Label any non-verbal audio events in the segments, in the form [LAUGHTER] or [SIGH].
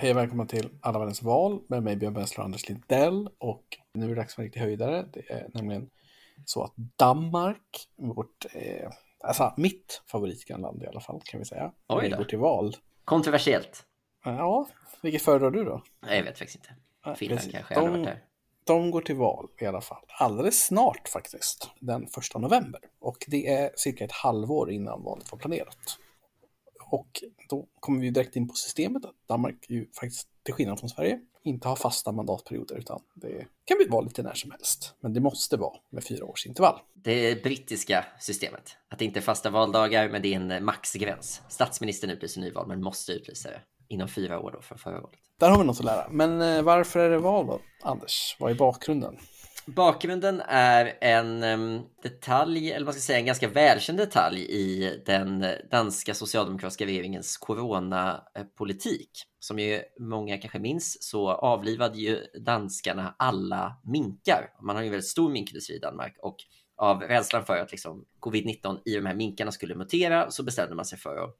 Hej och välkomna till Alla världens val med mig Björn Wessler och Anders Lindell. Och nu är det dags för en riktig höjdare. Det är nämligen så att Danmark, vårt, eh, alltså mitt favoritgrannland i alla fall kan vi säga, Oj eh, går till val. Kontroversiellt. Ja, vilket föredrar du då? Nej, Jag vet faktiskt inte. Ja, Finland precis. kanske, jag De- varit där. De går till val i alla fall. Alldeles snart faktiskt. Den första november. Och det är cirka ett halvår innan valet var planerat. Och då kommer vi direkt in på systemet att Danmark ju faktiskt, till skillnad från Sverige, inte har fasta mandatperioder utan det kan bli val lite när som helst. Men det måste vara med fyra års intervall. Det brittiska systemet. Att det inte är fasta valdagar, men det är en maxgräns. Statsministern utlyser nyval, men måste utlysa det inom fyra år då från förra valet. Där har vi något att lära. Men eh, varför är det val då, Anders? Vad är bakgrunden? Bakgrunden är en detalj, eller man ska säga en ganska välkänd detalj i den danska socialdemokratiska regeringens coronapolitik. Som ju många kanske minns så avlivade ju danskarna alla minkar. Man har ju en väldigt stor minkindustri i Danmark och av rädslan för att liksom covid-19 i de här minkarna skulle mutera så bestämde man sig för att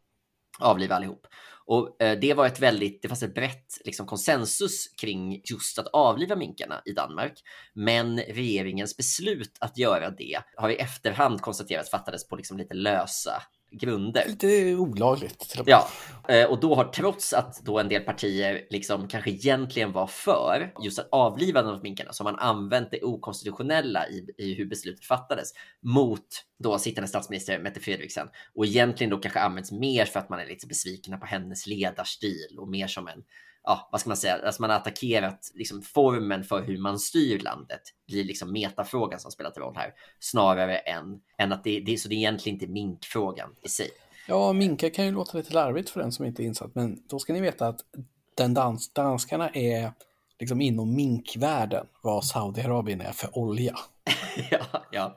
avliva allihop. Och eh, det var ett väldigt, det fanns ett brett liksom, konsensus kring just att avliva minkarna i Danmark. Men regeringens beslut att göra det har i efterhand konstaterats fattades på liksom lite lösa grunder. Lite olagligt. Ja, eh, och då har trots att då en del partier liksom kanske egentligen var för just att avliva de minkarna så har man använt det okonstitutionella i, i hur beslutet fattades mot då sittande statsminister Mette Frederiksen och egentligen då kanske används mer för att man är lite besvikna på hennes ledarstil och mer som en Ja, vad ska man säga? Alltså man har attackerat liksom formen för hur man styr landet blir liksom metafrågan som spelat roll här snarare än, än att det, det, så det är egentligen inte minkfrågan i sig. Ja, minkar kan ju låta lite larvigt för den som inte är insatt, men då ska ni veta att den dans danskarna är liksom inom minkvärlden vad Saudiarabien är för olja. [LAUGHS] ja, ja.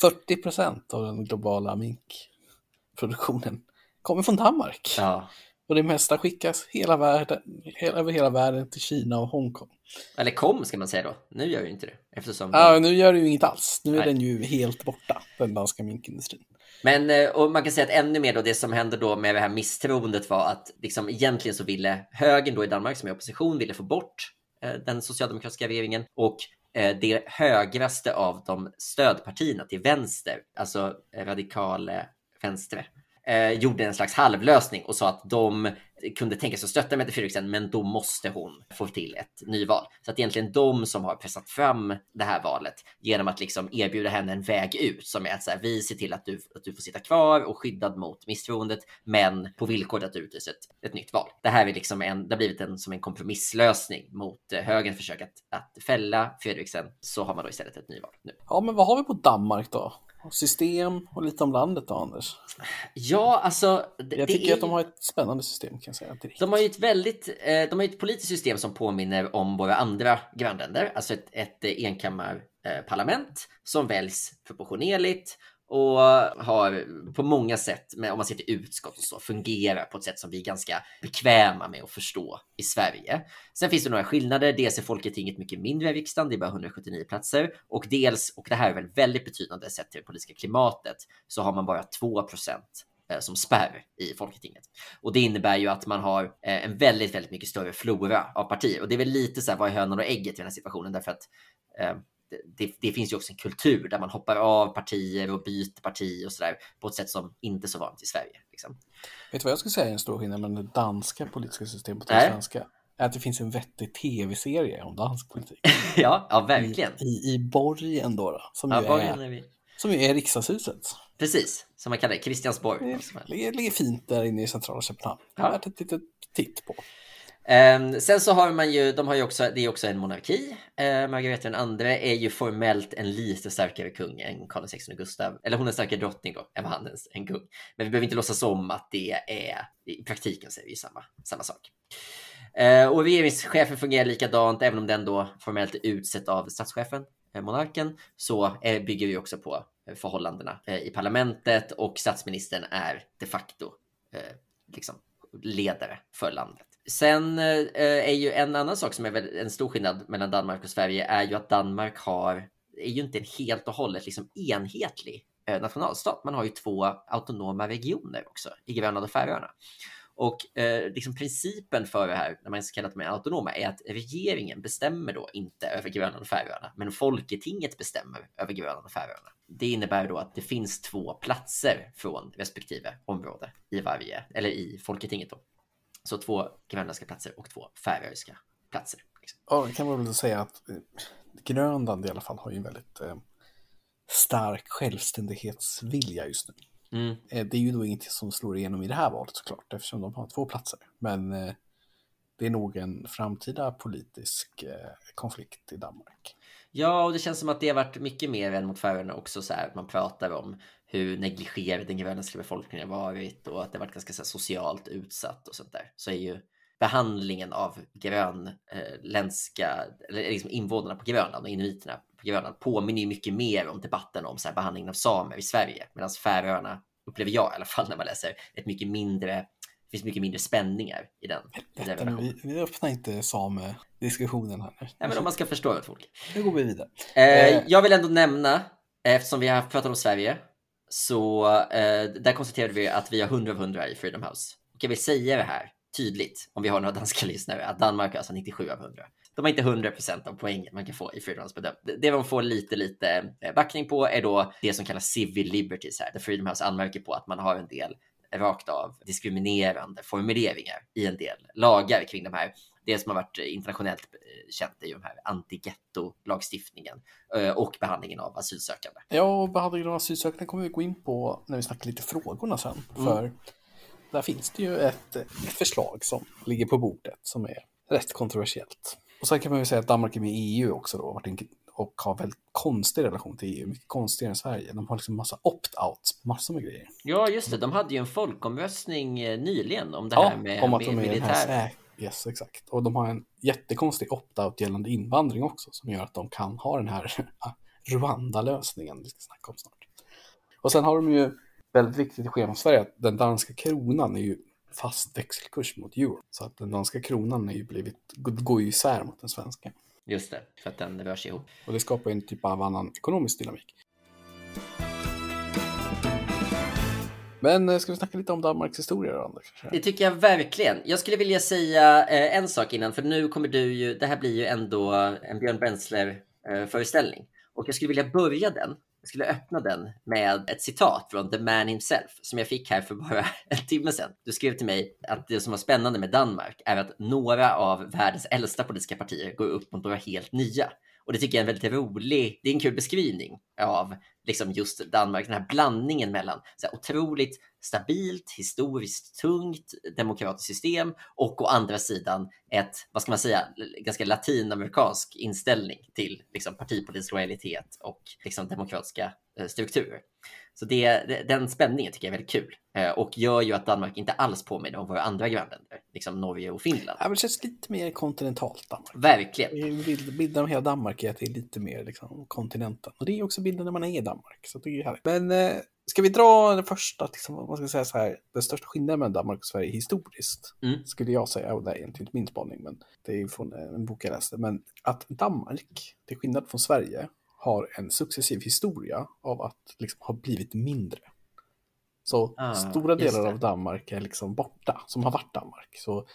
40 procent av den globala minkproduktionen kommer från Danmark. Ja, Och det mesta skickas hela världen, hela, över hela världen till Kina och Hongkong. eller kom ska man säga då. Nu gör ju inte det eftersom. Ja, nu gör det ju inget alls. Nu är Nej. den ju helt borta, den danska minkindustrin. Men eh, och man kan säga att ännu mer då det som hände då med det här misstroendet var att liksom egentligen så ville högern då i Danmark som är opposition ville få bort eh, den socialdemokratiska regeringen och eh, det högraste av de stödpartierna till vänster, alltså radikal eh, vänster, eh, gjorde en slags halvlösning och sa att de kunde tänka sig att stötta Mette Frederiksen, men då måste hon få till ett nyval. Så att egentligen de som har pressat fram det här valet genom att liksom erbjuda henne en väg ut som är att så här, vi ser till att du, att du får sitta kvar och skyddad mot misstroendet, men på villkor att du utlyser ett, ett nytt val. Det här är liksom en, det har blivit en som en kompromisslösning mot eh, högerns försök att, att fälla Fredriksen, Så har man då istället ett nyval nu. Ja, men vad har vi på Danmark då? System och lite om landet då, Anders? Ja, alltså. det- Jag tycker är att de har ett spännande system kan jag säga direkt. De har ju ett väldigt, eh, de har ett politiskt system som påminner om våra andra grannländer, alltså ett, ett enkammarparlament som väljs proportionerligt och har på många sätt, med, om man ser till utskott och så, fungerar på ett sätt som vi är ganska bekväma med att förstå i Sverige. Sen finns det några skillnader. Dels är Folketinget mycket mindre än riksdagen, det är bara 179 platser. Och dels, och det här är väl väldigt betydande sett till det politiska klimatet, så har man bara 2 procent eh, som spärr i Folketinget. Och det innebär ju att man har eh, en väldigt, väldigt mycket större flora av partier. Och det är väl lite så här, vad är hönan och ägget i den här situationen? Därför att eh, det, det finns ju också en kultur där man hoppar av partier och byter parti och sådär på ett sätt som inte är så vanligt i Sverige. Liksom. Vet du vad jag skulle säga är en stor skillnad mellan det danska politiska systemet och det Nej. svenska? Är att det finns en vettig tv-serie om dansk politik. [LAUGHS] ja, ja, verkligen. I, i Borgen då, då som, Ja, ju borgen är, är vi. som ju är riksdagshuset. Precis, som man kallar det, Kristiansborg. Det ligger, ligger fint där inne i centrala Köpenhamn. Ja. Värt ett litet titt på. Ehm, sen så har man ju, de har ju också, det är också en monarki. Uh, Margareta den andra är ju formellt en lite starkare kung än Karl XVI Gustav. Eller hon är en starkare drottning då, än vad han är en kung. Men vi behöver inte låtsas om att det är, i praktiken så är det ju samma, samma sak. Eh, och regeringschefen fungerar likadant, även om den då formellt är utsett av statschefen, eh, monarken, så eh, bygger vi också på eh, förhållandena eh, i parlamentet och statsministern är de facto eh, liksom ledare för landet. Sen eh, är ju en annan sak som är väl en stor skillnad mellan Danmark och Sverige är ju att Danmark har, är ju inte en helt och hållet liksom enhetlig eh, nationalstat. Man har ju två autonoma regioner också i Grönland och Färöarna. Och eh, liksom principen för det här, när man kallar dem autonoma, är att regeringen bestämmer då inte över Grönland och Färöarna, men Folketinget bestämmer över Grönland och Färöarna. Det innebär då att det finns två platser från respektive område i varje, eller i Folketinget då. Så två grönländska platser och två färöiska platser. Liksom. Ja, det kan man väl säga att eh, Grönland i alla fall har ju en väldigt eh, stark självständighetsvilja just nu. Mm. Eh, det är ju då inget som slår igenom i det här valet såklart, eftersom de har två platser. Men eh, det är nog en framtida politisk eh, konflikt i Danmark. Ja, och det känns som att det har varit mycket mer än mot Färöarna också så här. Man pratar om hur negligerad den grönländska befolkningen har varit och att det varit ganska så här, socialt utsatt och sånt där. Så är ju behandlingen av grönländska, eller liksom invånarna på Grönland och inuiterna på Grönland påminner ju mycket mer om debatten om så här, behandlingen av samer i Sverige. Medan Färöarna, upplever jag i alla fall när man läser, ett mycket mindre det finns mycket mindre spänningar i den. Den Vänta, nu, vi, vi öppnar inte samediskussionen här nu. Nej, men om man ska förstå folk. Nu går vi vidare. Eh, Eh. jag vill ändå nämna, eftersom vi har pratat om Sverige, så eh, där konstaterade vi att vi har 100 av 100 i Freedom House. Och jag vill säga det här tydligt, om vi har några [LAUGHS] danska lyssnare, att Danmark har alltså 97 av 100. De har inte 100 procent av poängen man kan få i Freedom House-bedömning. Det- de får lite, lite eh, backning på är då det som kallas civil liberties här, där Freedom House anmärker på att man har en del rakt av diskriminerande formuleringar i en del lagar kring de här. Det som har varit internationellt eh, känt är ju de här anti-ghetto-lagstiftningen eh, och behandlingen av asylsökande. Ja, och behandlingen av asylsökande kommer vi gå in på när vi snackar lite frågorna sen. För där finns det ju ett, ett förslag som ligger på bordet som är rätt kontroversiellt. Och sen kan man ju säga att Danmark är med i EU också då varit en- och har väldigt konstig relation till EU, mycket konstigare än Sverige. De har liksom massa opt-outs, massor med grejer. Ja, just det. De hade ju en folkomröstning eh, nyligen om det Ja, här med, om att med de är den här militär. Yes, exakt. Och de har en jättekonstig opt-out gällande invandring också som gör att de kan ha den här [LAUGHS] Rwanda-lösningen vi ska snacka om snart. Och sen har de ju väldigt viktigt i schemat Sverige att den danska kronan är ju fast växelkurs mot euro. Så att den danska kronan är ju blivit, går ju isär mot den svenska. Just det, för att den rör sig ihop. Och det skapar en typ av annan ekonomisk dynamik. Men eh, ska vi snacka lite om Danmarks historia då, Anders? Det tycker jag verkligen. Jag skulle vilja säga eh, en sak innan, för nu kommer du ju, det här blir ju ändå en Björn Bensler eh, föreställning. Och jag skulle vilja börja den, jag skulle öppna den med ett citat från The Man Himself som jag fick här för bara [LAUGHS] en timme sedan. Du skrev till mig att det som var spännande med Danmark är att några av världens äldsta politiska partier går upp mot några helt nya. Och det tycker jag är en väldigt rolig, det är en kul beskrivning av liksom just Danmark, den här blandningen mellan så här otroligt stabilt, historiskt tungt demokratiskt system och å andra sidan ett, vad ska man säga, ganska latinamerikansk inställning till liksom, partipolitisk lojalitet och liksom, demokratiska eh, strukturer. Så det, den spänningen tycker jag är väldigt kul eh, och gör ju att Danmark inte alls påminner om våra andra grannländer, liksom Norge och Finland. Ja, men det känns lite mer kontinentalt Danmark. Verkligen. Bild- Bilden av hela Danmark är att det är lite mer liksom, kontinenten. Och det är också bilden när man är i Danmark. Så det är härligt. Men eh, ska vi dra det första, liksom, man ska säga så här, den största skillnaden mellan Danmark och Sverige historiskt, Mm. skulle jag säga, och det är egentligen inte min spaning, men det är från eh, en bok jag läste, men att Danmark, till skillnad från Sverige, har en successiv historia av att liksom, ha blivit mindre. Så Ah, stora delar av Danmark är liksom borta, som har varit Danmark. Så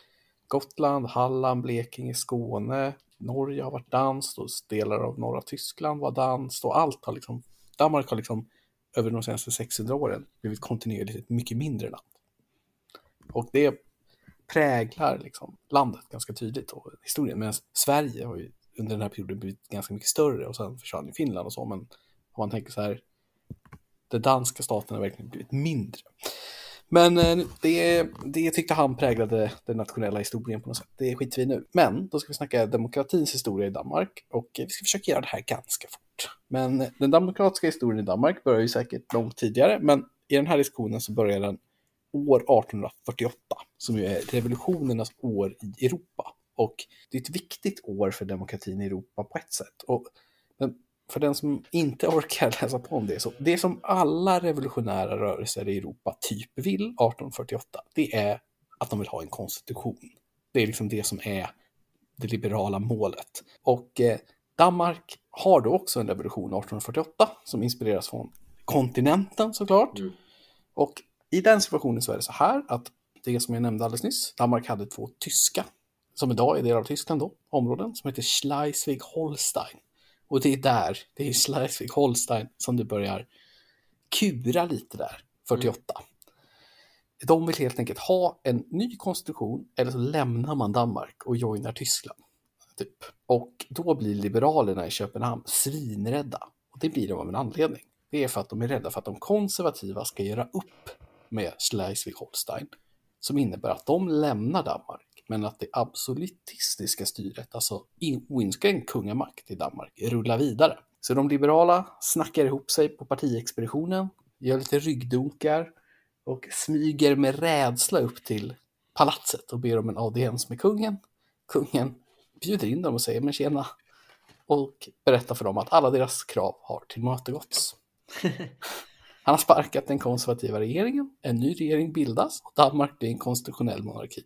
Gotland, Halland, Blekinge, Skåne, Norge har varit danskt och delar av norra Tyskland var danskt och allt har liksom, Danmark har liksom över de senaste 600 åren blivit kontinuerligt ett mycket mindre land. Och det präglar liksom landet ganska tydligt och historien. Medan Sverige har ju under den här perioden blivit ganska mycket större och sen försvann i Finland och så. Men om man tänker så här, den danska staten har verkligen blivit mindre. Men eh, det, det tyckte han präglade den nationella historien på något sätt. Det skiter vi i nu. Men då ska vi snacka demokratins historia i Danmark och vi ska försöka göra det här ganska fort. Men eh, den demokratiska historien i Danmark börjar ju säkert långt tidigare, men i den här diskussionen så börjar den år 1848, som ju är revolutionernas år i Europa. Och det är ett viktigt år för demokratin i Europa på ett sätt. Och för den som inte orkar [LAUGHS] läsa på om det, så det som alla revolutionära rörelser i Europa typ vill 1848, det är att de vill ha en konstitution. Det är liksom det som är det liberala målet. Och eh, Danmark har då också en revolution 1848 som inspireras från kontinenten såklart. Mm. Och i den situationen så är det så här att det som jag nämnde alldeles nyss. Danmark hade två tyska, som idag är del av Tyskland då, områden som heter Schleswig-Holstein. Och det är där, det är Schleswig-Holstein som det börjar kura lite där, 48. Mm. De vill helt enkelt ha en ny konstitution eller så lämnar man Danmark och joinar Tyskland. Typ. Och då blir liberalerna i Köpenhamn svinrädda. Och det blir de av en anledning. Det är för att de är rädda för att de konservativa ska göra upp med Schleswig-Holstein. Som innebär att de lämnar Danmark men att det absolutistiska styret, alltså oinskränkt kungamakt i Danmark, rullar vidare. Så de liberala snackar ihop sig på partiexpeditionen, gör lite ryggdunkar och smyger med rädsla upp till palatset och ber om en audiens med kungen. Kungen bjuder in dem och säger men tjena och berättar för dem att alla deras krav har tillmötesgåtts. [LAUGHS] Han har sparkat den konservativa regeringen, en ny regering bildas och Danmark blir en konstitutionell monarki.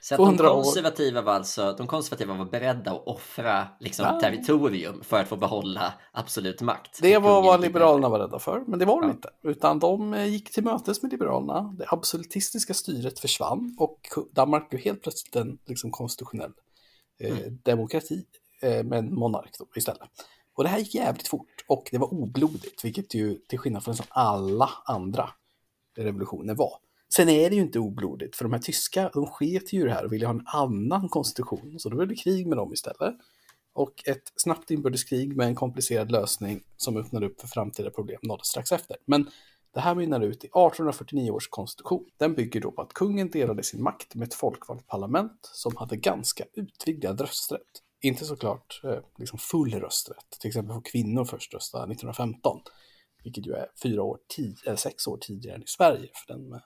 Så de konservativa, år... var alltså, de konservativa var beredda att offra liksom, ja. territorium för att få behålla absolut makt? Det var vad Liberalerna var rädda för, men det var de ja. inte. Utan de eh, gick till mötes med Liberalerna, det absolutistiska styret försvann och Danmark blev helt plötsligt en liksom, konstitutionell eh, mm. demokrati eh, med en monark då, istället. Och det här gick jävligt fort och det var oblodigt, vilket ju till skillnad från alla andra revolutioner var. Sen är det ju inte oblodigt, för de här tyska, de sket ju det här och ville ha en annan konstitution, så då blev det krig med dem istället. Och ett snabbt inbördeskrig med en komplicerad lösning som öppnade upp för framtida problem nåddes strax efter. Men det här mynnar ut i 1849 års konstitution. Den bygger då på att kungen delade sin makt med ett folkvalt parlament som hade ganska utvidgad rösträtt inte såklart eh, liksom full rösträtt. Till exempel får kvinnor först rösta 1915, vilket ju är fyra år tid, sex år tidigare än i Sverige för den med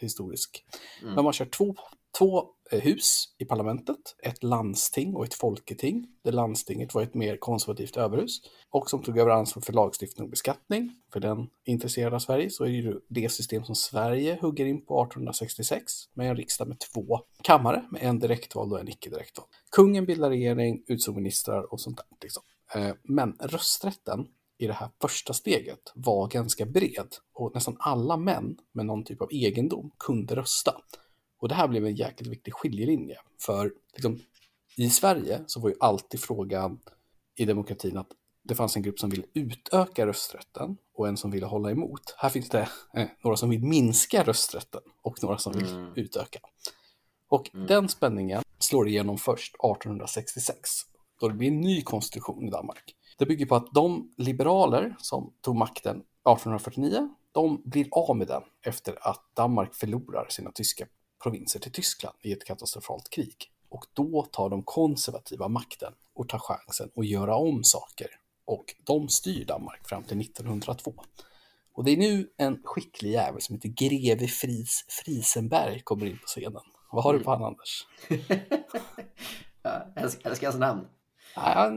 historisk. Mm. Men man kör två två eh, hus i parlamentet, ett landsting och ett folketing. Det landstinget var ett mer konservativt överhus och som tog över ansvar för lagstiftning och beskattning. För den intresserade av Sverige så är det ju det system som Sverige hugger in på 1866 med en riksdag med två kammare med en direktvald och en icke direktvald. Kungen bildar regering, utsåg ministrar och sånt där. Liksom. Eh, men rösträtten i det här första steget var ganska bred och nästan alla män med någon typ av egendom kunde rösta. Och det här blev en jäkligt viktig skiljelinje. För liksom, i Sverige så var ju alltid frågan i demokratin att det fanns en grupp som ville utöka rösträtten och en som ville hålla emot. Här finns det eh, några som vill minska rösträtten och några som vill mm. utöka. Och mm. den spänningen slår igenom först 1866 då det blir en ny konstitution i Danmark. Det bygger på att de liberaler som tog makten 1849, de blir av med den efter att Danmark förlorar sina tyska provinser till Tyskland i ett katastrofalt krig. Och då tar de konservativa makten och tar chansen att göra om saker. Och de styr Danmark fram till 1902. Och det är nu en skicklig jävel som heter greve Fris Frisenberg kommer in på scenen. Vad har du på han Anders? [LAUGHS] jag älskar hans namn. Ja,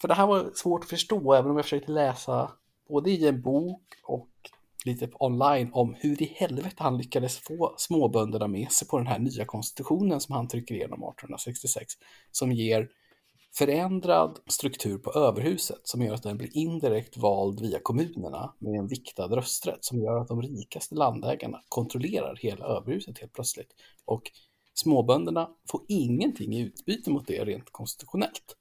för det här var svårt att förstå även om jag försökte läsa både i en bok och lite online om hur i helvete han lyckades få småbönderna med sig på den här nya konstitutionen som han trycker igenom 1866, som ger förändrad struktur på överhuset som gör att den blir indirekt vald via kommunerna med en viktad rösträtt som gör att de rikaste landägarna kontrollerar hela överhuset helt plötsligt. Och småbönderna får ingenting i utbyte mot det rent konstitutionellt.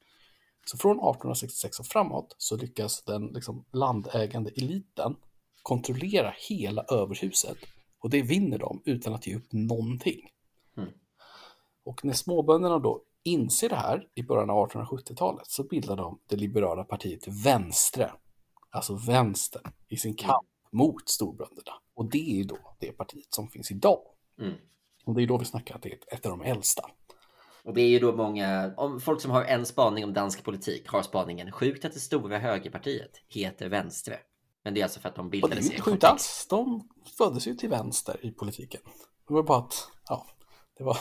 Så från 1866 och framåt så lyckas den liksom landägande eliten kontrollera hela överhuset. Och det vinner de utan att ge upp någonting. Mm. Och när småbönderna då inser det här i början av 1870-talet så bildar de det liberala partiet Vänstre. Alltså vänster i sin kamp mm. mot storbönderna. Och det är ju då det partiet som finns idag. Mm. Och det är då vi snackar att det är ett av de äldsta. Och det är ju då många, om folk som har en spaning om dansk politik har spaningen sjukt att det stora högerpartiet heter Vänstre. Men det är alltså för att de bildade sig. Det är inte sjukt alls. De föddes ju till vänster i politiken. Det var bara att ja, det var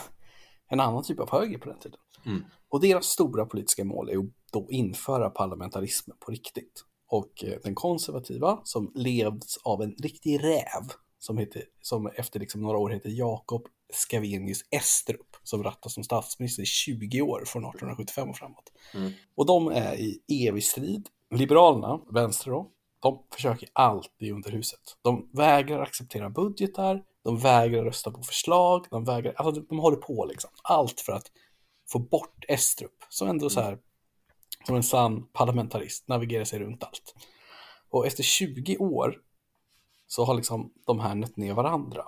en annan typ av höger på den tiden. Mm. Och deras stora politiska mål är att då införa parlamentarismen på riktigt. Och eh, den konservativa som leds av en riktig räv som, heter, som efter liksom några år heter Jakob Scavenius Estrup som rattas som statsminister i 20 år från 1875 och framåt. Mm. Och de är i evig strid. Liberalerna, vänster då, de försöker alltid under huset. De vägrar acceptera budgetar, de vägrar rösta på förslag, de vägrar, alltså de håller på liksom. Allt för att få bort Estrup, som ändå så här, som en sann parlamentarist, navigerar sig runt allt. Och efter 20 år så har liksom de här nött ner varandra.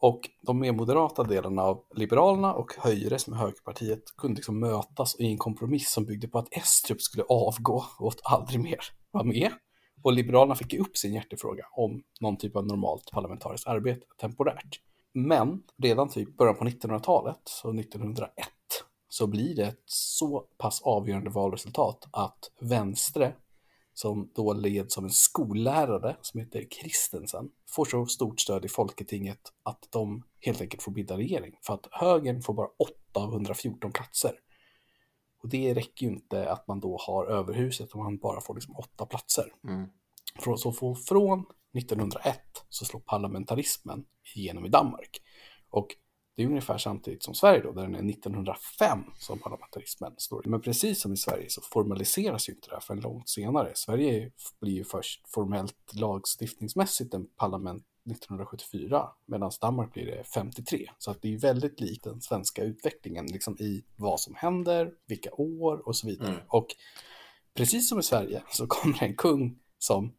Och de mer moderata delarna av Liberalerna och Höjre, som är högerpartiet, kunde liksom mötas i en kompromiss som byggde på att Estrup skulle avgå och aldrig mer vara med. Och Liberalerna fick ju upp sin hjärtefråga om någon typ av normalt parlamentariskt arbete temporärt. Men redan typ början på 1900-talet, så 1901, så blir det ett så pass avgörande valresultat att Vänstre som då leds av en skollärare som heter Kristensen, får så stort stöd i Folketinget att de helt enkelt får bilda regering. För att högern får bara 8 av 114 platser. Och det räcker ju inte att man då har överhuset om man bara får liksom 8 platser. Mm. Så från 1901 så slår parlamentarismen igenom i Danmark. Och det är ungefär samtidigt som Sverige då, där den är 1905 som parlamentarismen står. Men precis som i Sverige så formaliseras ju inte det här förrän långt senare. Sverige blir ju först formellt lagstiftningsmässigt en parlament 1974 medan Danmark blir det 53. Så att det är väldigt likt den svenska utvecklingen liksom i vad som händer, vilka år och så vidare. Mm. Och precis som i Sverige [LAUGHS] så kommer en kung som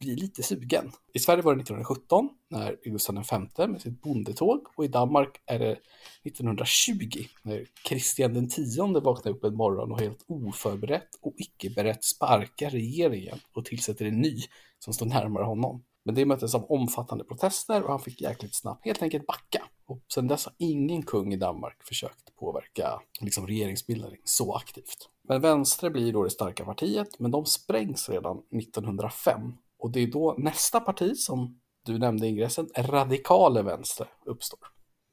blir lite sugen. I Sverige var det 1917 när Gustav V med sitt bondetåg och i Danmark är det 1920 när Kristian X vaknar upp en morgon och helt oförberett och icke berett sparkar regeringen och tillsätter en ny som står närmare honom. Men det möttes av omfattande protester och han fick jäkligt snabbt helt enkelt backa. Och sedan dess har ingen kung i Danmark försökt påverka liksom, regeringsbildning så aktivt. Men Vänstre blir då det starka partiet, men de sprängs redan 1905 och det är då nästa parti som du nämnde i ingressen, radikale vänster, uppstår.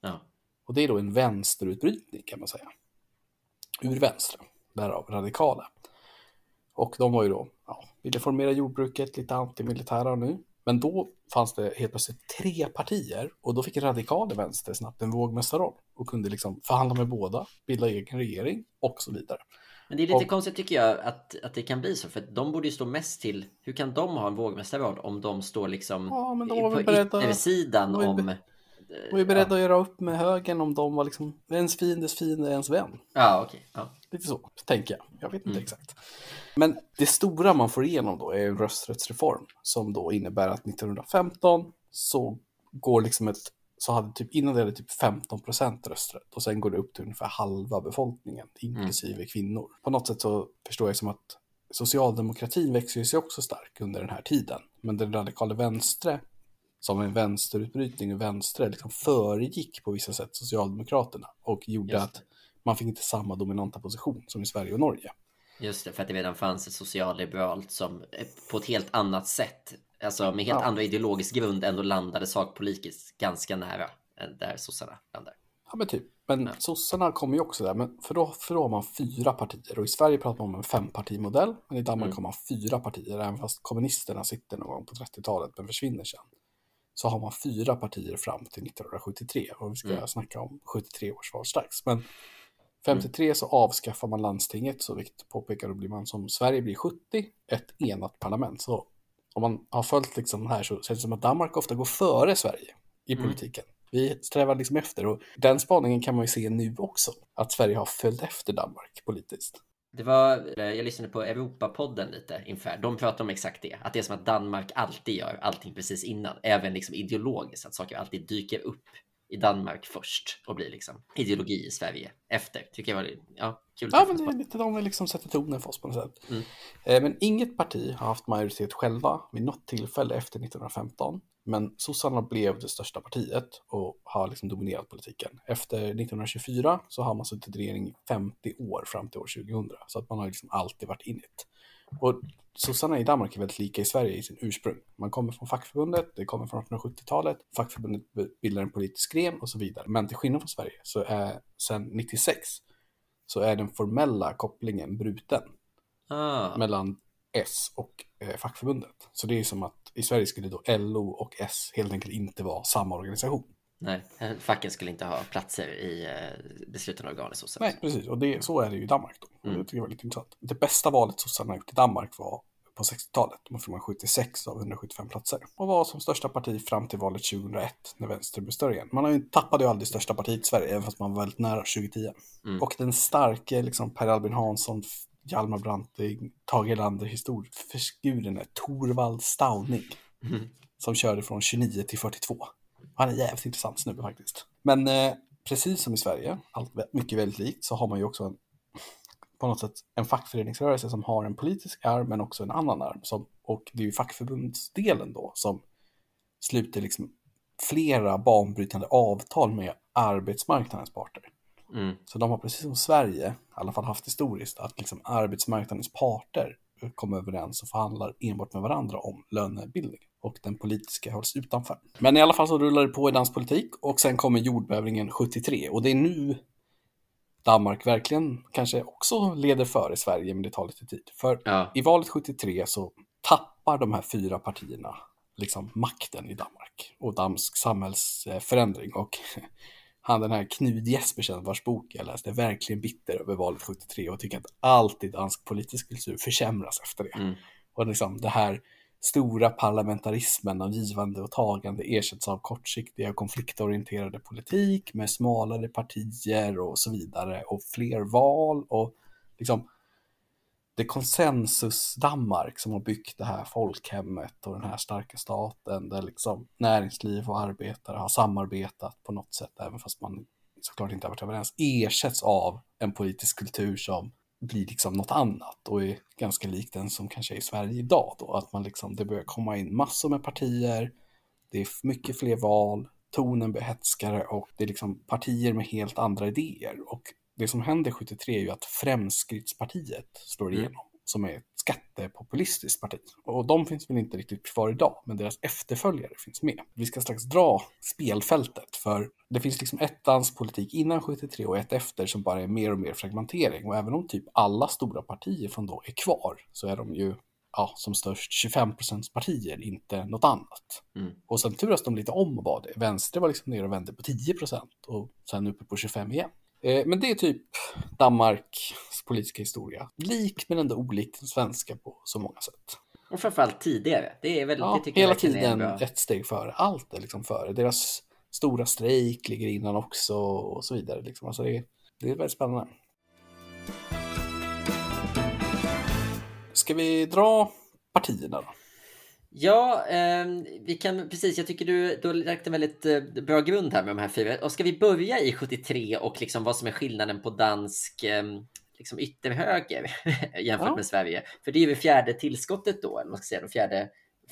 Ja. Och det är då en vänsterutbrytning kan man säga. Ur vänster, därav radikala. Och de var ju då, ja, ville formera jordbruket, lite antimilitära nu. Men då fanns det helt plötsligt tre partier och då fick radikala vänster snabbt en vågmästarroll och kunde liksom förhandla med båda, bilda egen regering och så vidare. Men det är lite och, konstigt tycker jag att, att det kan bli så. För de borde ju stå mest till. Hur kan de ha en vågmästarroll om de står liksom ja, men var på yttersidan om... Var ju beredda ja. att göra upp med högern om de var liksom ens fiendes fiende, ens vän. Ja, okej. Okay. Ja. Lite så, tänker jag. Jag vet inte mm. exakt. Men det stora man får igenom då är en rösträttsreform som då innebär att 1915 så går liksom ett så hade typ innan det hade typ 15 procent rösträtt och sen går det upp till ungefär halva befolkningen, inklusive mm. kvinnor. På något sätt så förstår jag som att socialdemokratin växer sig också stark under den här tiden. Men den radikala vänstre, som en vänsterutbrytning och vänstre, liksom föregick på vissa sätt Socialdemokraterna och gjorde att man fick inte samma dominanta position som i Sverige och Norge. Just det, för att det redan fanns ett socialliberalt som på ett helt annat sätt alltså med helt ja. andra ideologisk grund ändå landade sakpolitiskt ganska nära där sossarna landar. Ja men typ. Men ja. sossarna kommer ju också där, men för då, för då har man fyra partier och i Sverige pratar man om en fempartimodell, men i Danmark mm. har man fyra partier, även fast kommunisterna sitter någon gång på 30-talet men försvinner sen. Så har man fyra partier fram till 1973 och vi ska mm. snacka om 73 års val strax. Men 53 mm. så avskaffar man landstinget, så vilket påpekar då blir man som Sverige blir 70, ett enat parlament. Så om man har följt liksom här så känns det som att Danmark ofta går före Sverige i mm. politiken. Vi strävar liksom efter och den spaningen kan man ju se nu också. Att Sverige har följt efter Danmark politiskt. Det var, eh, jag lyssnade på Europapodden lite inför. De pratar om exakt det. Att det är som att Danmark alltid gör allting precis innan. Även liksom ideologiskt. Att saker alltid dyker upp i Danmark först och blir liksom ideologi i Sverige efter. Tycker jag var ja, kul. Ja, men det är lite de liksom sätter tonen för oss på något sätt. Mm. Eh, men inget parti har haft majoritet själva vid något tillfälle efter 1915. Men sossarna blev det största partiet och har liksom dominerat politiken. Efter 1924 så har man suttit i regering i 50 år fram till år 2000. Så att man har liksom alltid varit in it. Och sossarna i Danmark är väldigt lika i Sverige i sin ursprung. Man kommer från fackförbundet, det kommer från 1870-talet, fackförbundet bildar en politisk gren och så vidare. Men till skillnad från Sverige så är sedan 96 så är den formella kopplingen bruten ah. mellan S och eh, fackförbundet. Så det är som att i Sverige skulle då LO och S helt enkelt inte vara samma organisation. Nej, facken skulle inte ha platser i eh, beslutande organ i sossarna. Nej, precis. Och det, så är det ju i Danmark då. Mm. Det tycker jag var lite intressant. Det bästa valet sossarna gjort i Danmark var på 60-talet. De fick man 76 av 175 platser. Och var som största parti fram till valet 2001 när vänster blev större igen. Man har ju, tappade ju aldrig största partiet i Sverige, även fast man var väldigt nära 2010. Mm. Och den starke liksom, Per Albin Hansson, Hjalmar Branting, Tage Erlander historiefiguren är Torvald Stauning. Mm. Som körde från 29 till 42. Han är jävligt intressant snubbe faktiskt. Men eh, precis som i Sverige, allt mycket väldigt likt, så har man ju också en, på något sätt en fackföreningsrörelse som har en politisk arm men också en annan arm. Som, och det är ju fackförbundsdelen då som sluter liksom flera banbrytande avtal med arbetsmarknadens parter. Mm. Så de har precis som Sverige, i alla fall haft historiskt, att liksom arbetsmarknadens parter kommer överens och förhandlar enbart med varandra om lönebildning. Och den politiska hålls utanför. Men i alla fall så rullar det på i danspolitik och sen kommer jordbävningen 73 och det är nu Danmark verkligen kanske också leder före Sverige, men det tar lite tid. För Ja. i valet 73 så tappar de här fyra partierna liksom makten i Danmark och dansk samhällsförändring. Och han den här Knud Jespersen vars bok jag läste är verkligen bitter över valet 73 och tycker att allt i dansk politisk kultur försämras efter det. Mm. Och liksom det här stora parlamentarismen av givande och tagande ersätts av kortsiktiga konfliktorienterade politik med smalare partier och så vidare och fler val och liksom det är konsensus Danmark som har byggt det här folkhemmet och den här starka staten där liksom näringsliv och arbetare har samarbetat på något sätt även fast man såklart inte har varit överens ersätts av en politisk kultur som blir liksom något annat och är ganska lik den som kanske är i Sverige idag då. Att man liksom det börjar komma in massor med partier det är mycket fler val tonen blir hetskare och det är liksom partier med helt andra idéer och det som händer 73 är ju att Fremskrittspartiet slår Mm. igenom, som är ett skattepopulistiskt parti. Och de finns väl inte riktigt kvar idag, men deras efterföljare finns med. Vi ska strax dra spelfältet, för det finns liksom ett danspolitik innan 73 och ett efter som bara är mer och mer fragmentering. Och även om typ alla stora partier från då är kvar, så är de ju ja, som störst 25% partier, inte något annat. Mm. Och sen turas de lite om vad det. Vänster var liksom nere och vände på 10% och sen uppe på 25 igen. Eh, Men det är typ Danmarks politiska historia. Lik men ändå olik den svenska på så många sätt. Och framförallt tidigare. Det är väl, Ja, det hela tiden ett steg före. Allt är liksom före. Deras stora strejk ligger innan också och så vidare. Liksom. Alltså det, är, det är väldigt spännande. Ska vi dra partierna då? Ja, ehm, vi kan precis. Jag tycker du, du har lagt en väldigt eh, bra grund här med de här fyra. Och ska vi börja i 73 och liksom vad som är skillnaden på dansk ehm, liksom ytterhöger [LAUGHS] jämfört Ja. med Sverige? För det är ju det fjärde tillskottet då, eller vad ska säga, det fjärde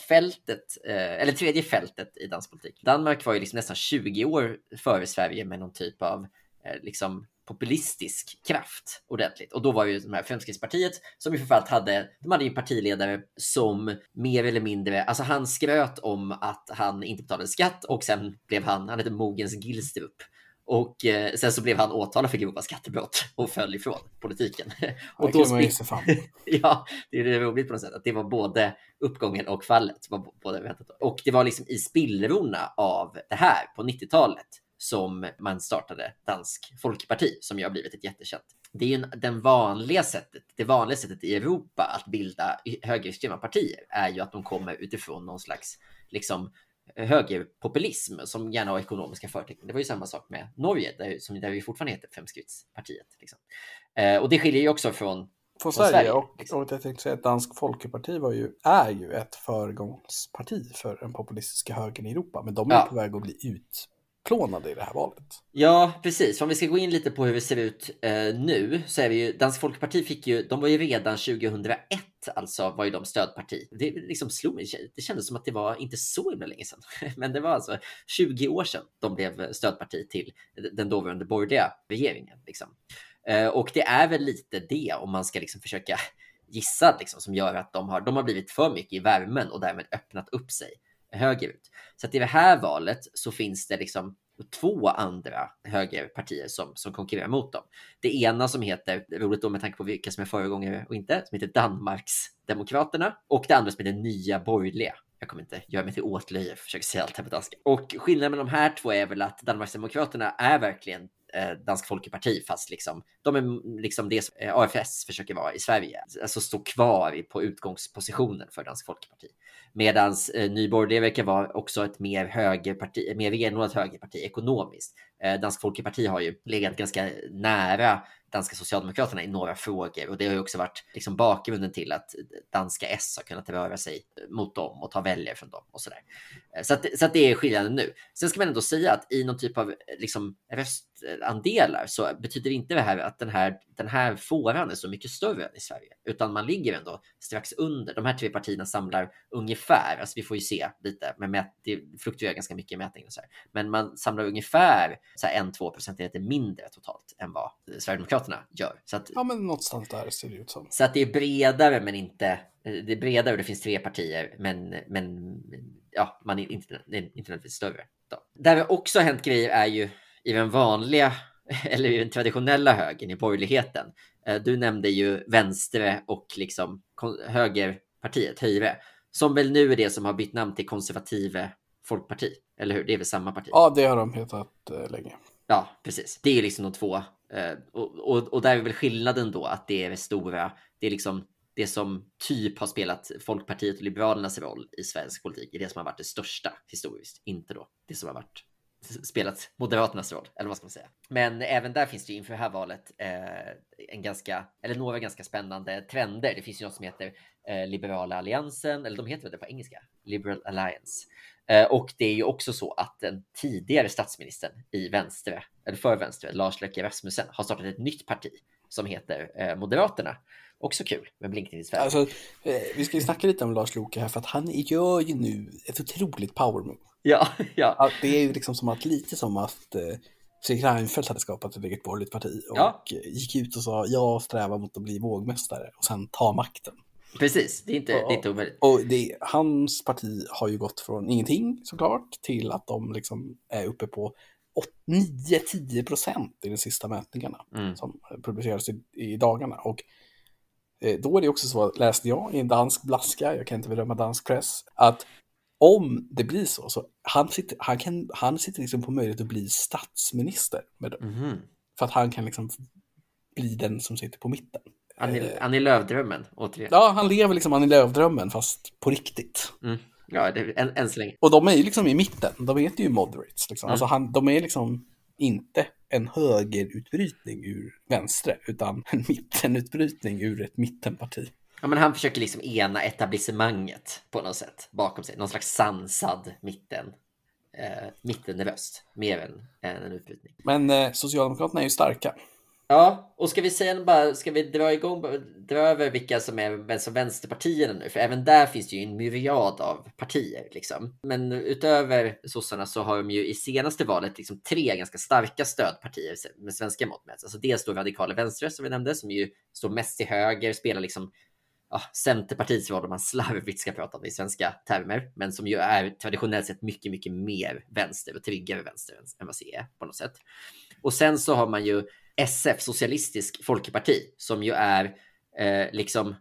fältet, eh, eller tredje fältet i dansk politik. Danmark var ju liksom nästan 20 år före Sverige med någon typ av eh, liksom populistisk kraft ordentligt. Och då var ju de här Fremskrittspartiet som ju framförallt hade, de hade ju en partiledare som mer eller mindre, alltså han skröt om att han inte betalade skatt och sen blev han, han hette Mogens Gilstrup. Och eh, sen så blev han åtalad för grova skattebrott och föll ifrån politiken. Och då man. [LAUGHS] Ja, det är det roligt på något sätt att det var både uppgången och fallet. Var både väntat. Och det var liksom i spillrorna av det här på 90-talet som man startade Dansk Folkparti som ju har blivit ett jättekänt. Det är ju en- den vanliga sättet, det vanliga sättet i Europa att bilda högerextrema partier är ju att de kommer utifrån någon slags liksom högerpopulism som gärna har ekonomiska förtecken. Det var ju samma sak med Norge där, som, där vi fortfarande heter Fremskrittspartiet. Liksom. Eh, och det skiljer ju också från Från Sverige, Sverige, och, liksom. och jag tänkte säga att Dansk Folkeparti var ju, är ju ett föregångsparti för den populistiska högern i Europa. Men de är Ja. på väg att bli utplånade i det här valet. Ja, precis. Om vi ska gå in lite på hur det ser ut eh, nu så är vi ju, Dansk Folkeparti fick ju, de var ju redan 2001, alltså var ju de stödparti. Det liksom slog mig, det kändes som att det var inte så himla länge sedan, [LAUGHS] men det var alltså 20 år sedan de blev stödparti till den dåvarande borgerliga regeringen. Liksom. Eh, och det är väl lite det om man ska liksom försöka gissa liksom, som gör att de har, de har blivit för mycket i värmen och därmed öppnat upp sig högerut. Så att i det här valet så finns det liksom två andra högerpartier som, som konkurrerar mot dem. Det ena som heter, roligt då med tanke på vilka som är föregångare och inte, som heter Danmarksdemokraterna och det andra som heter Nya Borgerliga. Jag kommer inte göra mig till åtlöje, försöker säga allt här på danska. Och skillnaden med de här två är väl att Danmarksdemokraterna är verkligen Eh, dansk Folkeparti fast liksom de är liksom det som eh, AFS försöker vara i Sverige. Alltså stå kvar på utgångspositionen för Dansk Folkeparti. Medan eh, Ny verkar vara också ett mer högerparti, mer renodlat högerparti ekonomiskt. Eh, Dansk Folkeparti har ju legat ganska nära danska socialdemokraterna i några frågor och det har ju också varit liksom bakgrunden till att danska S har kunnat röra sig mot dem och ta väljare från dem och så där. Eh, så, att, så att det är skillnaden nu. Sen ska man ändå säga att i någon typ av liksom röst röstandelar så betyder inte det här att den här, den här fåran är så mycket större än i Sverige, utan man ligger ändå strax under. De här tre partierna samlar ungefär, alltså vi får ju se lite, men mät, det fluktuerar ganska mycket i mätningen och så här. Men man samlar ungefär så här, en, två procentenheter mindre totalt än vad Sverigedemokraterna gör. Så att, ja, men någonstans där ser det ut som. Så att det är bredare, men inte. Det är bredare och det finns tre partier, men, men ja, man är inte, inte nödvändigtvis större. Då. Där det också har hänt grejer är ju i den vanliga [LAUGHS] eller i den traditionella högern i borgerligheten. Eh, du nämnde ju vänstre och liksom högerpartiet, Höjre, som väl nu är det som har bytt namn till konservative folkparti, eller hur? Det är väl samma parti? Ja, det har de hetat eh, länge. Ja, precis. Det är liksom de två. Eh, och, och, och där är väl skillnaden då att det är det stora. Det är liksom det som typ har spelat Folkpartiet och Liberalernas roll i svensk politik är det som har varit det största historiskt, inte då det som har varit spelat Moderaternas roll, eller vad ska man säga. Men även där finns det inför det här valet eh, en ganska, eller några ganska spännande trender. Det finns ju något som heter eh, Liberala alliansen, eller de heter väl det på engelska, Liberal Alliance. Eh, och det är ju också så att den tidigare statsministern i vänster, eller för vänster, Lars Løkke Rasmussen, har startat ett nytt parti som heter eh, Moderaterna. Också kul med blinkning i Sverige. Alltså, eh, vi ska ju snacka lite om Lars Loke här för att han gör ju nu ett otroligt power move. Ja, [LAUGHS] ja. Det är ju liksom som att, lite som att Fredrik Reinfeldt hade skapat ett eget borgerligt parti och Ja. gick ut och sa jag strävar mot att bli vågmästare och sen ta makten. Precis, det är inte, det är inte omöjligt. Och det, hans parti har ju gått från ingenting såklart till att de liksom är uppe på 9-10 procent i de sista mätningarna Mm. som publicerades i, i dagarna. Och eh, då är det också så, läste jag i en dansk blaska, jag kan inte bedöma dansk press, att om det blir så, så han sitter, han kan, han sitter liksom på möjlighet att bli statsminister. Med det. Mhm. För att han kan liksom bli den som sitter på mitten. Annie, Eh, Annie Lööf-drömmen, återigen. Ja, han lever liksom Annie Lööf-drömmen fast på riktigt. Mm. Ja, det, än, än så länge. Och de är ju liksom i mitten, de heter ju moderates. Liksom. Mm. Alltså han, de är liksom inte en högerutbrytning ur vänstre, utan en [LAUGHS] mittenutbrytning ur ett mittenparti. Ja, men han försöker liksom ena etablissemanget på något sätt bakom sig. Någon slags sansad mitten, eh, mittenröst, mer än, än en utbrytning. Men eh, Socialdemokraterna är ju starka. Ja, och ska vi sen bara, ska vi dra igång, dra över vilka som är som vänsterpartierna nu? För även där finns det ju en myriad av partier liksom. Men utöver sossarna så har de ju i senaste valet liksom tre ganska starka stödpartier med svenska mått mätt. Alltså dels då radikala vänster som vi nämnde, som ju står mest till höger, spelar liksom ja, Centerpartiets roll om man slarvigt ska prata om det i svenska termer, men som ju är traditionellt sett mycket, mycket mer vänster och tryggare vänster än- vad C är på något sätt. Och sen så har man ju SF, Socialistisk Folkeparti, som ju är eh, liksom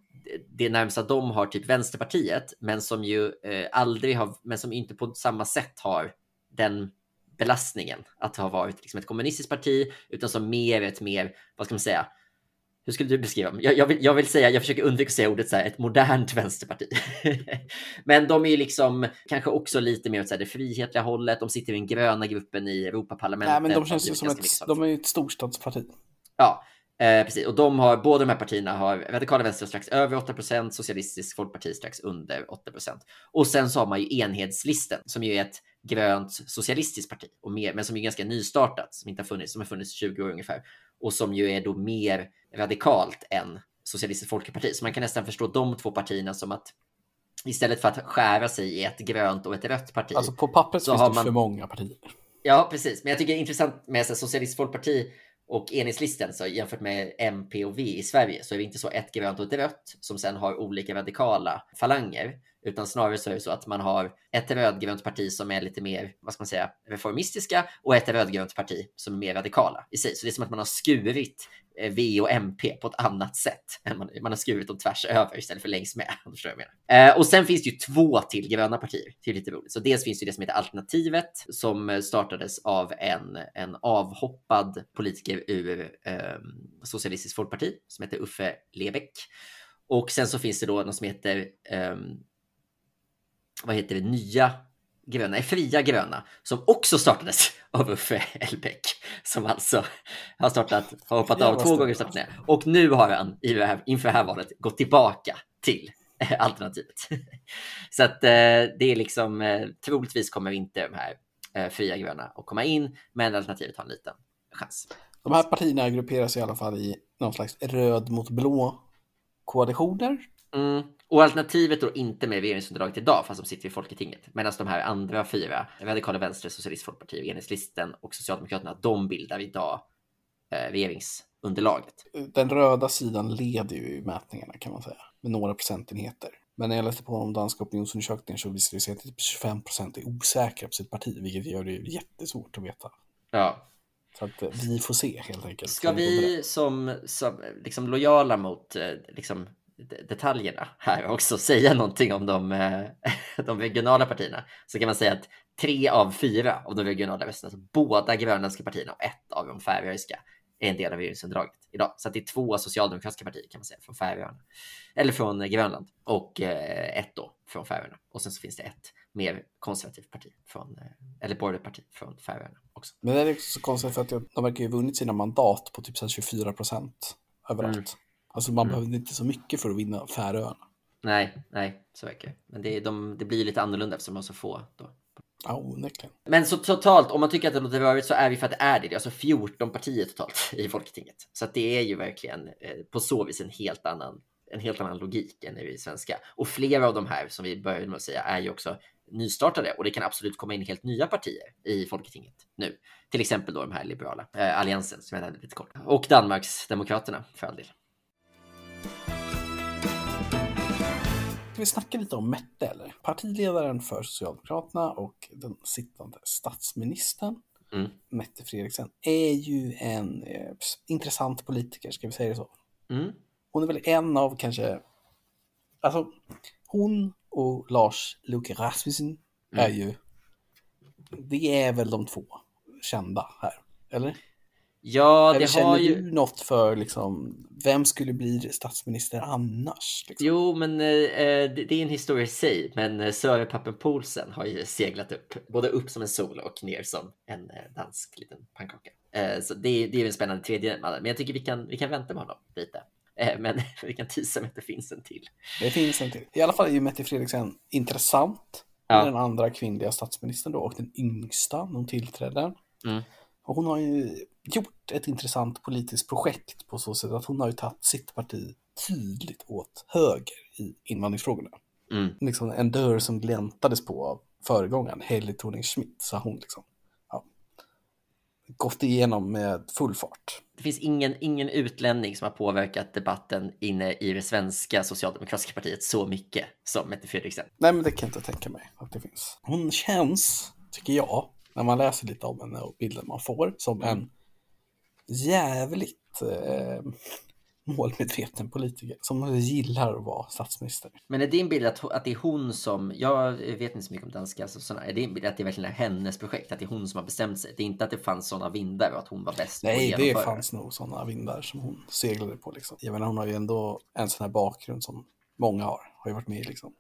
det närmsta de har typ Vänsterpartiet, men som ju eh, aldrig har, men som inte på samma sätt har den belastningen att ha varit liksom ett kommunistiskt parti, utan som mer ett mer, vad ska man säga, hur skulle du beskriva dem? Jag, jag, vill, jag vill säga, jag försöker undvika att säga ordet så här, ett modernt vänsterparti. [LAUGHS] Men de är ju liksom kanske också lite mer åt så här, det frihetliga hållet. De sitter i den gröna gruppen i Europaparlamentet. Nej, men de känns ju som ett, sånt. de är ett storstadsparti. Ja, eh, precis. Och de har, båda de här partierna har radikala vänster strax över 8% socialistisk folkparti strax under 8% Och sen så har man ju enhetslisten som ju är ett grönt socialistiskt parti, och mer, men som är ganska nystartat, som inte har funnits, som har funnits 20 år ungefär. Och som ju är då mer radikalt än socialistiskt folkparti. Så man kan nästan förstå de två partierna som att istället för att skära sig i ett grönt och ett rött parti. Alltså på pappret Så finns har det man- för många partier. Ja, precis. Men jag tycker det är intressant med så Socialistiskt Folkparti och Enhetslisten så jämfört med MP och V i Sverige så är det inte så ett grönt och ett rött som sen har olika radikala falanger utan snarare så är det så att man har ett rödgrönt parti som är lite mer, vad ska man säga, reformistiska och ett rödgrönt parti som är mer radikala i sig. Så det är som att man har skurit eh, V och MP på ett annat sätt. [LAUGHS] Man, man har skurit dem tvärs över istället för längs med. [LAUGHS] Jag menar. Eh, och sen finns det ju två till gröna partier. Det är lite roligt. Så dels finns det det som heter Alternativet som startades av en, en avhoppad politiker ur eh, Socialistiskt Folkparti som heter Uffe Lebeck. Och sen så finns det då något som heter um, vad heter det, nya gröna, fria gröna, som också startades [LAUGHS] av Uffe Elbeck, som alltså har startat, har hoppat av två gånger startat ner. Och nu har han inför det här valet gått tillbaka till [LAUGHS] alternativet. [LAUGHS] Så att eh, det är liksom, eh, troligtvis kommer inte de här eh, fria gröna att komma in, men alternativet har en liten chans. De här partierna grupperas i alla fall i någon slags röd mot blå koalitioner. Mm. Och alternativet då inte med regeringsunderlaget idag, fast de sitter i Folketinget. Medan de här andra fyra, Radikala Venstre, Socialist Folkpartiet, Enhetslisten och Socialdemokraterna, de bildar idag eh, regeringsunderlaget. Den röda sidan leder ju i mätningarna kan man säga, med några procentenheter. Men när jag läste på de danska opinionsundersökningarna så visade det sig att 25 typ procent är osäkra på sitt parti, vilket gör det jättesvårt att veta. Ja. Så att eh, vi får se helt enkelt. Ska vi som, som liksom lojala mot eh, liksom, detaljerna här också säga någonting om de, eh, [LAUGHS] de regionala partierna så kan man säga att tre av fyra av de regionala rösterna, alltså båda grönländska partierna och ett av de färöiska är en del av regeringsunderlaget idag. Så att det är två socialdemokratiska partier kan man säga från Färöarna eller från Grönland och eh, ett då från Färöarna. Och sen så finns det ett mer konservativt parti från eller borgerligt parti från Färöarna också. Men det är så konstigt för att de verkar ju vunnit sina mandat på typ 24 procent överallt. Mm. Alltså man mm. behövde inte så mycket för att vinna Färöarna. Nej, nej, så verkar det. Men det, de, det blir lite annorlunda eftersom de har så få. Då. Ja, onekligen. Men så totalt, om man tycker att det låter rörigt så är vi för att det är det. Är alltså 14 partier totalt [LAUGHS] i Folketinget. Så det är ju verkligen eh, på så vis en helt annan en helt annan logik än i svenska. Och flera av de här som vi började med att säga är ju också nystartade och det kan absolut komma in helt nya partier i Folketinget nu. Till exempel då de här liberala eh, alliansen som jag nämnde lite kort och Danmarks demokraterna för all del. Vi snacka lite om Mette eller? Partiledaren för Socialdemokraterna och den sittande statsministern mm. Mette Fredriksen är ju en eh, intressant politiker, ska vi säga det så? Mm. Hon är väl en av kanske, alltså hon och Lars Luke Rasmussen mm. är ju, det är väl de två kända här, eller? Ja, det Eller känner har ju... du något för liksom, vem skulle bli statsminister annars? Liksom? Jo, men eh, eh det är en historia i sig. Men eh, Sören Pappen-Poulsen har ju seglat upp, både upp som en sol och ner som en eh, dansk liten pannkaka. Eh, så det, det är en spännande tredje man. Men jag tycker vi kan, vi kan vänta med honom lite. Eh, men [LAUGHS] vi kan tisa med att det finns en till. Det finns en till. I alla fall är ju Mette Fredriksen intressant. Ja. Den andra kvinnliga statsministern då och den yngsta när hon tillträdde. Mm. Och hon har ju gjort ett intressant politiskt projekt på så sätt att hon har ju tagit sitt parti tydligt åt höger i invandringsfrågorna. Mm. Liksom en dörr som gläntades på av föregångaren, Helle Thorning-Schmidt, så hon liksom ja, gått igenom med full fart. Det finns ingen, ingen utlänning som har påverkat debatten inne i det svenska socialdemokratiska partiet så mycket som Mette Fredriksen. Nej, men det kan jag inte tänka mig att det finns. Hon känns, tycker jag, när man läser lite om henne och bilden man får, som mm. en jävligt eh, målmedveten politiker som gillar att vara statsminister. Men är din bild att, att det är hon som, jag vet inte så mycket om danska, så såna, är din bild att det verkligen är hennes projekt, att det är hon som har bestämt sig? Det är inte att det fanns sådana vindar och att hon var bäst Nej, det fanns nog sådana vindar som hon seglade på. Liksom. Jag menar, hon har ju ändå en sån här bakgrund som många har, har ju varit med liksom,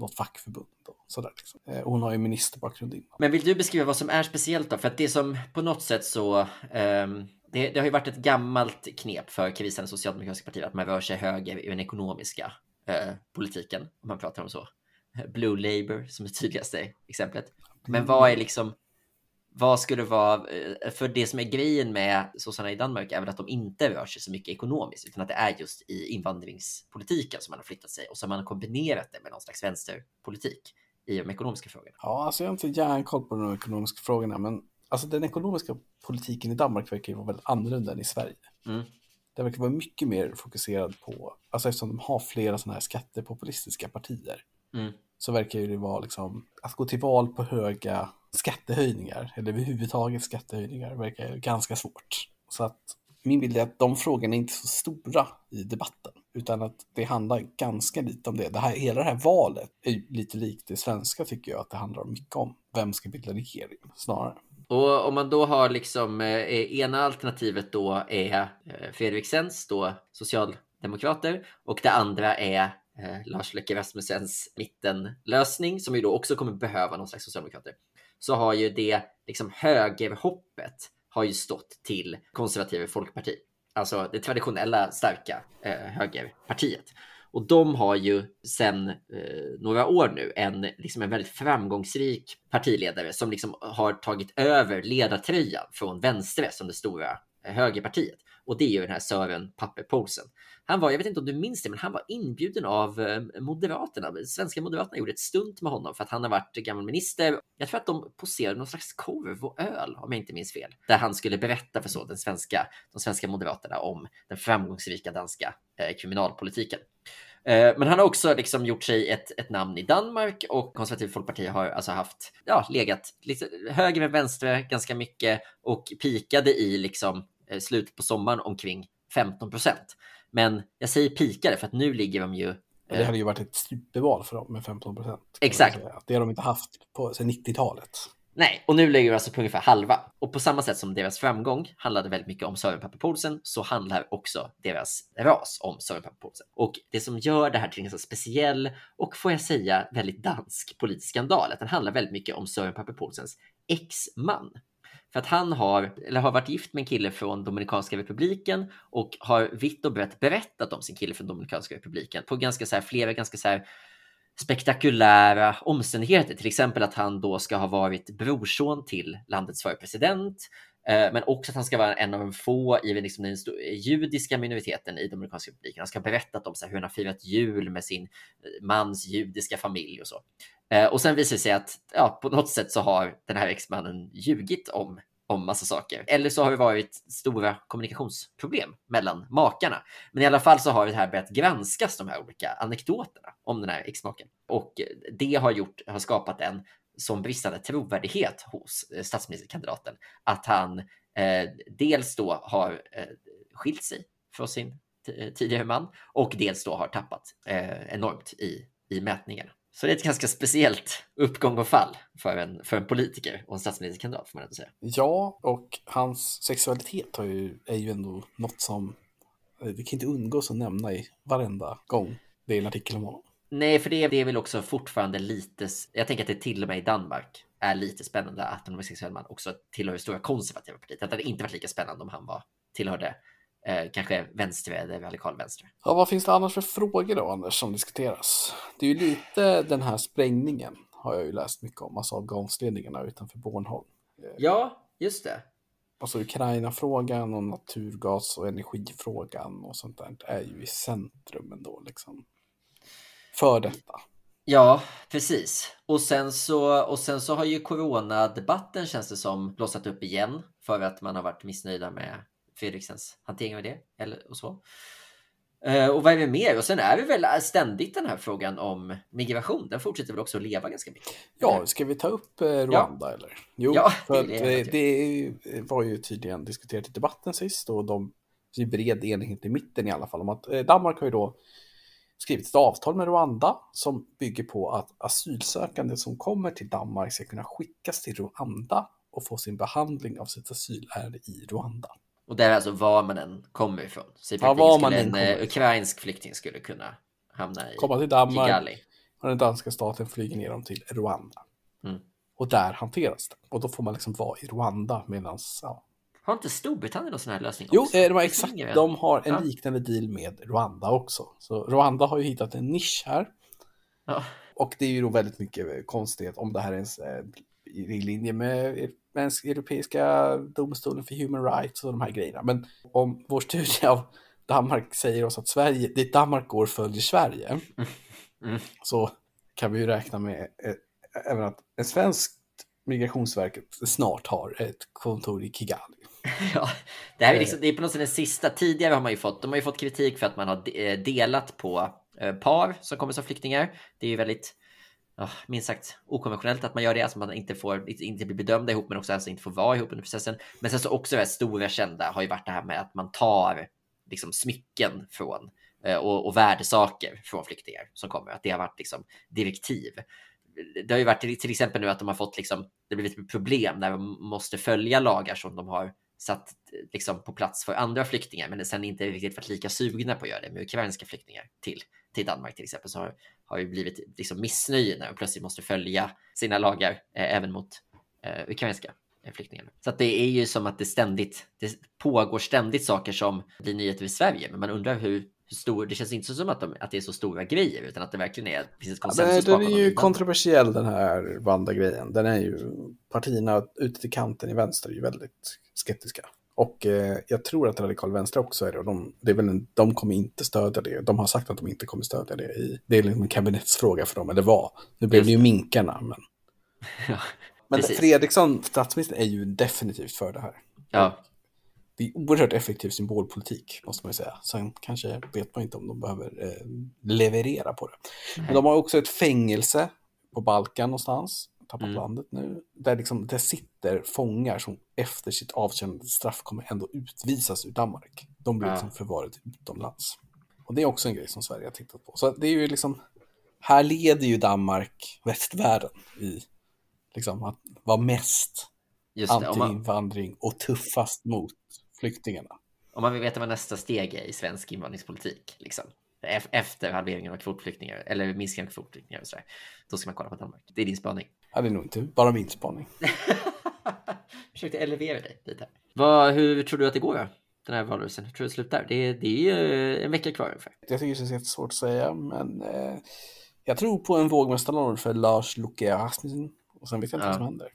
något fackförbund och sådär. Liksom. Och hon har ju ministerbakgrund innan. Men vill du beskriva vad som är speciellt då? För att det som på något sätt så um det, det, har ju varit ett gammalt knep för krisande socialdemokratiska partier att man rör sig höger i den ekonomiska eh, politiken, om man pratar om så. Blue Labour som är tydligaste exemplet. Men vad är liksom, vad skulle vara, eh, för det som är grejen med sossarna i Danmark är väl att de inte rör sig så mycket ekonomiskt, utan att det är just i invandringspolitiken som man har flyttat sig och har man kombinerat det med någon slags vänsterpolitik i de ekonomiska frågorna. Ja, alltså jag har inte järnkoll på de ekonomiska frågorna, men alltså den ekonomiska politiken i Danmark verkar ju vara väldigt annorlunda än i Sverige. Mm. Den verkar vara mycket mer fokuserad på, alltså eftersom de har flera sådana här skattepopulistiska partier, mm. så verkar det vara liksom att gå till val på höga skattehöjningar eller överhuvudtaget skattehöjningar verkar ganska svårt. Så att min bild är att de frågorna är inte så stora i debatten, utan att det handlar ganska lite om det. det här, hela det här valet är lite likt det svenska tycker jag, att det handlar mycket om vem ska bilda regering snarare. Och om man då har liksom eh, ena alternativet då är eh, Fredriksens då socialdemokrater och det andra är eh, Lars Løkke Rasmussens mittenlösning som ju då också kommer behöva någon slags socialdemokrater. Så har ju det liksom högerhoppet har ju stått till konservativa folkparti, alltså det traditionella starka eh, högerpartiet. Och de har ju sedan eh, några år nu en, liksom en väldigt framgångsrik partiledare som liksom har tagit över ledartröjan från vänstre som det stora eh, högerpartiet. Och det är ju den här Sören Pappe Poulsen. Han var, jag vet inte om du minns det, men han var inbjuden av eh, Moderaterna. Svenska Moderaterna gjorde ett stunt med honom för att han har varit gammal minister. Jag tror att de poserade någon slags korv och öl, om jag inte minns fel, där han skulle berätta för så den svenska, de svenska Moderaterna om den framgångsrika danska eh, kriminalpolitiken. Eh, men han har också liksom gjort sig ett, ett namn i Danmark och konservativ folkparti har alltså haft, ja, legat lite höger med vänster ganska mycket och pikade i liksom slutet på sommaren omkring 15 procent. Men jag säger pikade för att nu ligger de ju det hade ju varit ett superval för dem med 15 procent. Exakt. Det har de inte haft på, sedan 90-talet. Nej, och nu ligger de alltså på ungefär halva. Och på samma sätt som deras framgång handlade väldigt mycket om Sören Pape Poulsen så handlar också deras ras om Sören Pape Poulsen. Och det som gör det här till en så speciell och får jag säga väldigt dansk politisk skandal, att den handlar väldigt mycket om Sören Pape Poulsens exman. För att han har, eller har varit gift med en kille från Dominikanska republiken och har vitt och brett berättat om sin kille från Dominikanska republiken på ganska så här, flera ganska så här spektakulära omständigheter, till exempel att han då ska ha varit brorson till landets förre president, eh, men också att han ska vara en av de få i liksom den judiska minoriteten i Dominikanska republiken. Han ska ha berättat om så hur han har firat jul med sin mans judiska familj och så. Eh, och sen visar det sig att ja, på något sätt så har den här exmannen ljugit om om massa saker. Eller så har det varit stora kommunikationsproblem mellan makarna. Men i alla fall så har det här börjat granskas, de här olika anekdoterna om den här exmaken. Och det har, gjort, har skapat en som bristande trovärdighet hos eh, statsministerkandidaten. Att han eh, dels då har eh, skilt sig från sin eh, tidigare man och dels då har tappat eh, enormt i, i mätningarna. Så det är ett ganska speciellt uppgång och fall för en, för en politiker och en statsministerkandidat får man ändå säga. Ja, och hans sexualitet har ju, är ju ändå något som vi kan inte undgås att nämna i varenda gång det är en artikel om honom. Nej, för det, det är väl också fortfarande lite, jag tänker att det till och med i Danmark är lite spännande att en homosexuell man också tillhör det stora konservativa partiet. Att det inte varit lika spännande om han var, tillhörde eh, kanske vänster eller radikal vänster. Ja, vad finns det annars för frågor då, Anders, som diskuteras? Det är ju lite den här sprängningen har jag ju läst mycket om, alltså av gasledningarna utanför Bornholm. Eh, ja, just det. Alltså Ukraina-frågan och naturgas och energifrågan och sånt där är ju i centrum ändå liksom. För detta. Ja, precis. Och sen så, och sen så har ju coronadebatten känns det som blossat upp igen för att man har varit missnöjda med Fredriksens hantering av det. Eller, och så. Uh, och vad är det mer? Och sen är det väl ständigt den här frågan om migration. Den fortsätter väl också att leva ganska mycket. Ja, ska vi ta upp eh, Rwanda ja. eller? Jo, ja, för det, det, det, var ju tydligen diskuterat i debatten sist och de är bred enighet i mitten i alla fall om att eh, Danmark har ju då skrivit ett avtal med Rwanda som bygger på att asylsökande som kommer till Danmark ska kunna skickas till Rwanda och få sin behandling av sitt asylärende i Rwanda. Och det är alltså var man än kommer ifrån. Så ja, var man en eh, ukrainsk flykting skulle kunna hamna i Komma till Danmark Kigali. och den danska staten flyger ner dem till Rwanda. Mm. Och där hanteras det. Och då får man liksom vara i Rwanda medan, ja. Har inte Storbritannien någon sån här lösning Jo, eh, de har, exakt, de har en ja. liknande deal med Rwanda också. Så Rwanda har ju hittat en nisch här. Ja. Och det är ju då väldigt mycket konstigt om det här är eh, i linje med Europeiska domstolen för human rights och de här grejerna. Men om vår studie av Danmark säger oss att Sverige, dit Danmark går följer Sverige, mm. Mm. så kan vi ju räkna med eh, även att en svensk migrationsverket snart har ett kontor i Kigali. [LAUGHS] Ja, det här är, liksom, det är på något sätt den sista. Tidigare har man ju fått, de har ju fått kritik för att man har eh, delat på eh, par som kommer som flyktingar. Det är ju väldigt oh, minst sagt okonventionellt att man gör det, alltså man inte får inte blir bedömda ihop, men också alltså inte får vara ihop under processen. Men sen så också det stora kända har ju varit det här med att man tar liksom smycken från eh, och, och värdesaker från flyktingar som kommer. Att det har varit liksom direktiv. Det har ju varit till exempel nu att de har fått liksom, det blivit ett problem när de måste följa lagar som de har satt liksom på plats för andra flyktingar, men sen inte riktigt varit lika sugna på att göra det med ukrainska flyktingar till, till Danmark till exempel, så har, har ju blivit liksom missnöje när de plötsligt måste följa sina lagar eh, även mot eh, ukrainska flyktingar. Så att det är ju som att det ständigt, det pågår ständigt saker som blir nyheter i Sverige, men man undrar hur, stor, det känns inte som att, de, att det är så stora grejer, utan att det verkligen är, finns ett konsensus ja, Den är ju kontroversiell den här Vanda-grejen. Den är ju, partierna ute till kanten i vänster är ju väldigt skeptiska. Och eh, jag tror att radikal vänster också är det. Och de, det är väl en, de kommer inte stödja det. De har sagt att de inte kommer stödja det. I, det är liksom en kabinettsfråga för dem, eller var. Nu blev det ju minkarna, men... [LAUGHS] ja, men Fredriksson, statsministern, är ju definitivt för det här. Ja. Det är oerhört effektiv symbolpolitik, måste man ju säga. Sen kanske vet man inte om de behöver eh, leverera på det. Men de har också ett fängelse på Balkan någonstans tappat mm. landet nu. Där liksom, det sitter fångar som efter sitt avtjänade straff kommer ändå utvisas ur Danmark. De blir ja. liksom förvaret utomlands. Och det är också en grej som Sverige har tittat på. Så det är ju liksom, här leder ju Danmark västvärlden i liksom att vara mest anti-invandring och tuffast mot flyktingarna. Om man vill veta vad nästa steg är i svensk invandringspolitik, liksom, efter halveringen av kvotflyktingar eller minskningen av kvotflyktingar och sådär, då ska man kolla på Danmark. Det är din spaning. Ja, det är nog inte bara min spaning. [LAUGHS] Försökte elevera dig lite. Vad, hur tror du att det går då? Den här valrörelsen? Hur tror du det slutar? Det, det är ju en vecka kvar ungefär. Jag tycker det känns jättesvårt att säga, men eh, jag tror på en vågmästarroll för Lars Luke Rasmussen. Och sen vet jag inte ja. vad som händer.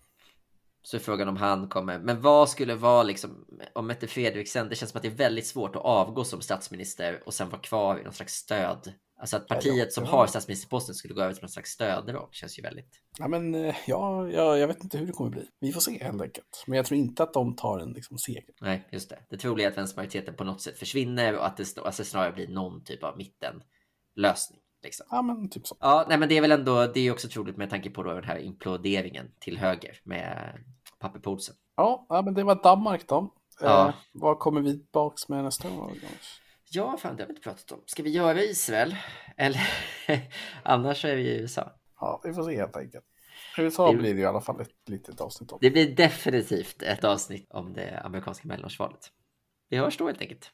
Så är frågan om han kommer. Men vad skulle vara liksom om Mette Fredriksen? Det känns som att det är väldigt svårt att avgå som statsminister och sen vara kvar i någon slags stöd Alltså att partiet ja, som ja. har statsministerposten skulle gå över till någon slags stödroll känns ju väldigt... Ja, men eh, ja, ja, jag vet inte hur det kommer bli. Vi får se helt enkelt. Men jag tror inte att de tar en liksom, seger. Nej, just det. Det troliga är att vänstermajoriteten på något sätt försvinner och att det alltså, snarare blir någon typ av mittenlösning. Liksom. Ja, men typ så. Ja, nej, men det är väl ändå, det är också troligt med tanke på då den här imploderingen till höger med papper på Ja, ja, men det var Danmark då. Ja. Eh, vad kommer vi tillbaks med nästa gång? Ja, fan det har vi inte pratat om. Ska vi göra Israel? Eller [LAUGHS] annars är vi i USA. Ja, vi får se helt enkelt. USA det... blir det i alla fall ett litet avsnitt om. Det blir definitivt ett avsnitt om det amerikanska mellanårsvalet. Vi hörs då helt enkelt.